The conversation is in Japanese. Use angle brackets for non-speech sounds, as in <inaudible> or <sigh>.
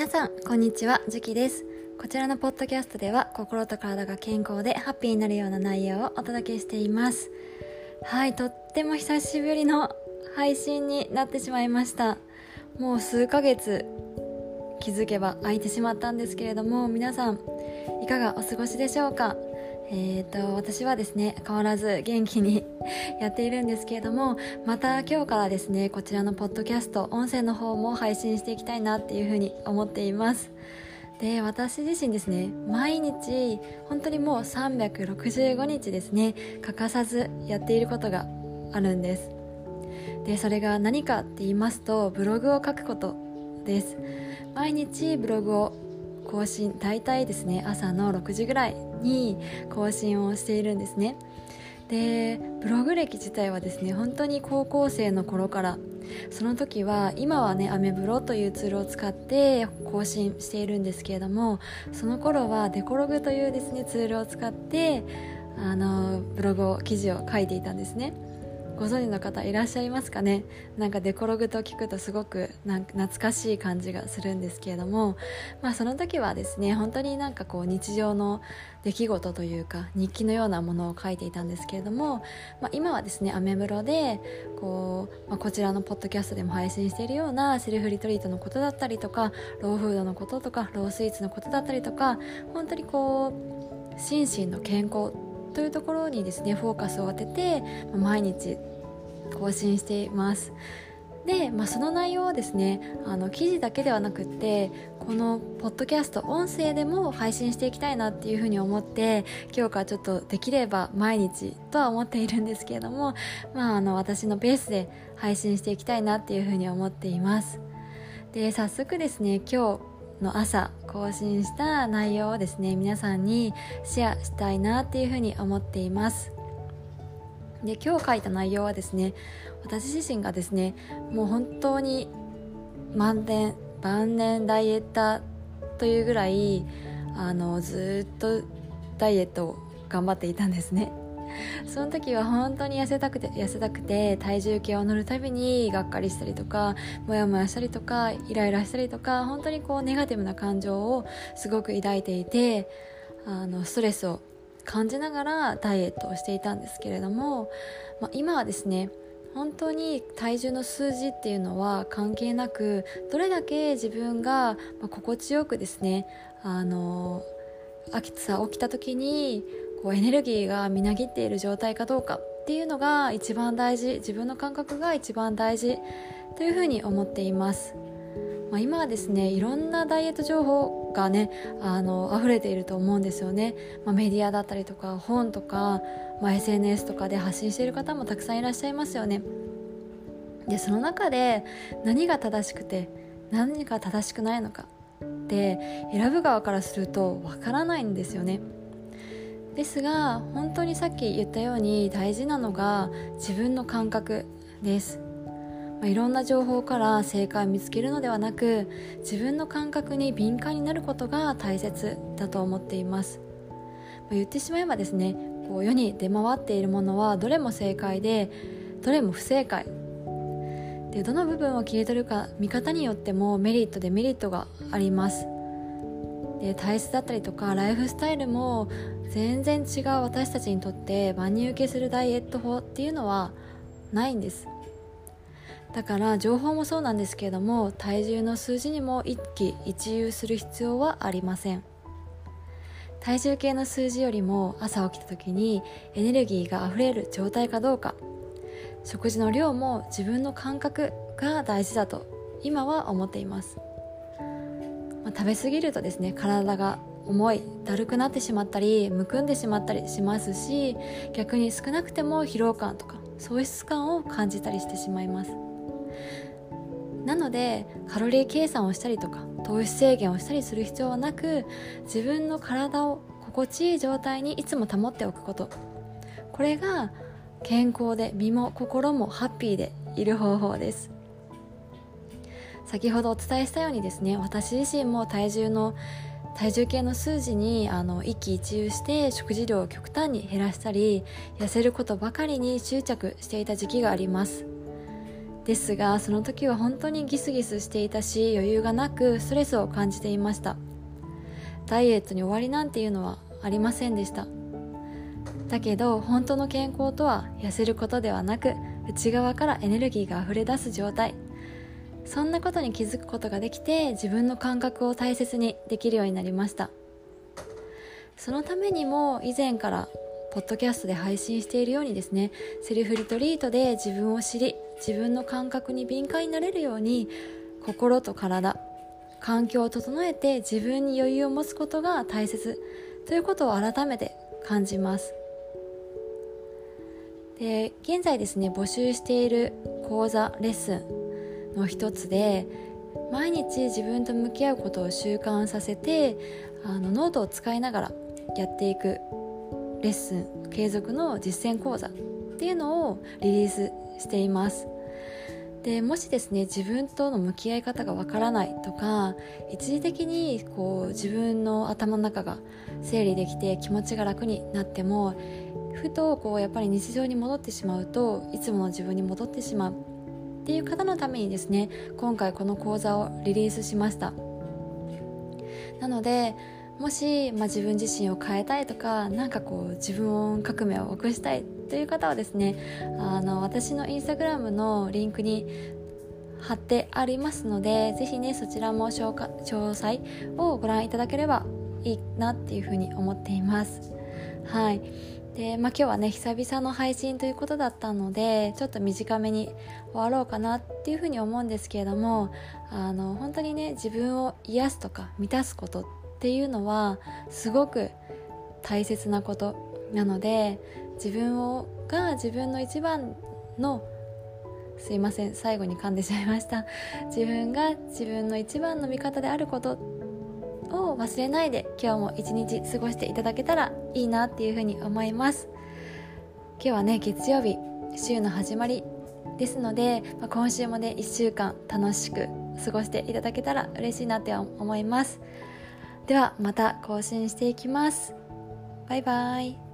皆さんこんにちはジュキです。こちらのポッドキャストでは心と体が健康でハッピーになるような内容をお届けしています。はいとっても久しぶりの配信になってしまいました。もう数ヶ月気づけば空いてしまったんですけれども皆さんいかがお過ごしでしょうか？えーと、私はですね変わらず元気に <laughs> やっているんですけれどもまた今日からですねこちらのポッドキャスト音声の方も配信していきたいなっていうふうに思っています。で私自身ですね毎日本当にもう365日ですね欠かさずやっていることがあるんです。でそれが何かって言いますとブログを書くことです。毎日ブログを更新大体ですね朝の6時ぐらいに更新をしているんですね。でブログ歴自体はですね本当に高校生の頃からその時は今はねアメブロというツールを使って更新しているんですけれどもその頃はデコログというですねツールを使ってあのブログを記事を書いていたんですね。ご存知の方いらっしゃいますかね？なんかデコログと聞くとすごくなんか懐かしい感じがするんですけれども、まあ、その時はですね本当になんかこう日常の出来事というか日記のようなものを書いていたんですけれども、まあ、今はですねアメブロでこう、まあ、こちらのポッドキャストでも配信しているようなセルフリトリートのことだったりとかローフードのこととかロースイーツのことだったりとか本当にこう心身の健康というところにですねフォーカスを当てて毎日更新しています。で、まあ、その内容をですねあの記事だけではなくってこのポッドキャスト音声でも配信していきたいなっていうふうに思って今日からちょっとできれば毎日とは思っているんですけれども、まあ、あの私のペースで配信していきたいなっていうふうに思っています。で早速ですね今日の朝更新した内容をですね皆さんにシェアしたいなっていうふうに思っています。で今日書いた内容はですね私自身がですねもう本当に万年晩年ダイエッターというぐらいあのずっとダイエットを頑張っていたんですね。その時は本当に痩せたくて痩せたくて体重計を乗るたびにがっかりしたりとかモヤモヤしたりとかイライラしたりとか本当にこうネガティブな感情をすごく抱いていてあのストレスを感じながらダイエットをしていたんですけれども、まあ、今はですね本当に体重の数字っていうのは関係なくどれだけ自分が心地よくですねあの朝起きた時にこうエネルギーがみなぎっている状態かどうかっていうのが一番大事自分の感覚が一番大事というふうに思っています。まあ、今はですねいろんなダイエット情報がねあの溢れていると思うんですよね、まあ、メディアだったりとか本とか、まあ、SNS とかで発信している方もたくさんいらっしゃいますよね。でその中で何が正しくて何が正しくないのかって選ぶ側からするとわからないんですよね。ですが本当にさっき言ったように大事なのが自分の感覚です。まあ、いろんな情報から正解を見つけるのではなく自分の感覚に敏感になることが大切だと思っています、まあ、言ってしまえばですねこう世に出回っているものはどれも正解でどれも不正解。でどの部分を切り取るか見方によってもメリットデメリットがあります。で体質だったりとかライフスタイルも全然違う私たちにとって万人受けするダイエット法っていうのはないんです。だから情報もそうなんですけれども体重の数字にも一喜一憂する必要はありません。体重計の数字よりも朝起きた時にエネルギーがあふれる状態かどうか。食事の量も自分の感覚が大事だと今は思っています、まあ、食べ過ぎるとですね体が重いだるくなってしまったりむくんでしまったりしますし逆に少なくても疲労感とか喪失感を感じたりしてしまいます。なのでカロリー計算をしたりとか糖質制限をしたりする必要はなく自分の体を心地いい状態にいつも保っておくこと。これが健康で身も心もハッピーでいる方法です。先ほどお伝えしたようにですね私自身も体重の体重計の数字にあの一喜一憂して食事量を極端に減らしたり痩せることばかりに執着していた時期があります。ですがその時は本当にギスギスしていたし余裕がなくストレスを感じていました。ダイエットに終わりなんていうのはありませんでした。だけど本当の健康とは痩せることではなく内側からエネルギーが溢れ出す状態。そんなことに気づくことができて自分の感覚を大切にできるようになりました。そのためにも以前からポッドキャストで配信しているようにですねセルフリトリートで自分を知り自分の感覚に敏感になれるように心と体環境を整えて自分に余裕を持つことが大切ということを改めて感じます。で現在ですね募集している講座レッスンの一つで毎日自分と向き合うことを習慣させてあのノートを使いながらやっていくレッスン継続の実践講座っていうのをリリースしています。でもしですね自分との向き合い方がわからないとか一時的にこう自分の頭の中が整理できて気持ちが楽になってもふとこうやっぱり日常に戻ってしまうといつもの自分に戻ってしまうっていう方のためにですね今回この講座をリリースしました。なのでもし、まあ、自分自身を変えたいとか何かこう自分を革命を起こしたいという方はですねあの私のインスタグラムのリンクに貼ってありますのでぜひねそちらも詳細をご覧いただければいいなっていうふうに思っています。はい。で、まあ、今日はね久々の配信ということだったのでちょっと短めに終わろうかなっていうふうに思うんですけれどもあの本当にね自分を癒すとか満たすことっていうのはすごく大切なことなので自分をが自分の一番のすいません最後に噛んでしまいました。自分が自分の一番の味方であることを忘れないで今日も一日過ごしていただけたらいいなっていうふうに思います。今日はね月曜日週の始まりですので、まあ、今週もね1週間楽しく過ごしていただけたら嬉しいなって思います。ではまた更新していきます。バイバイ。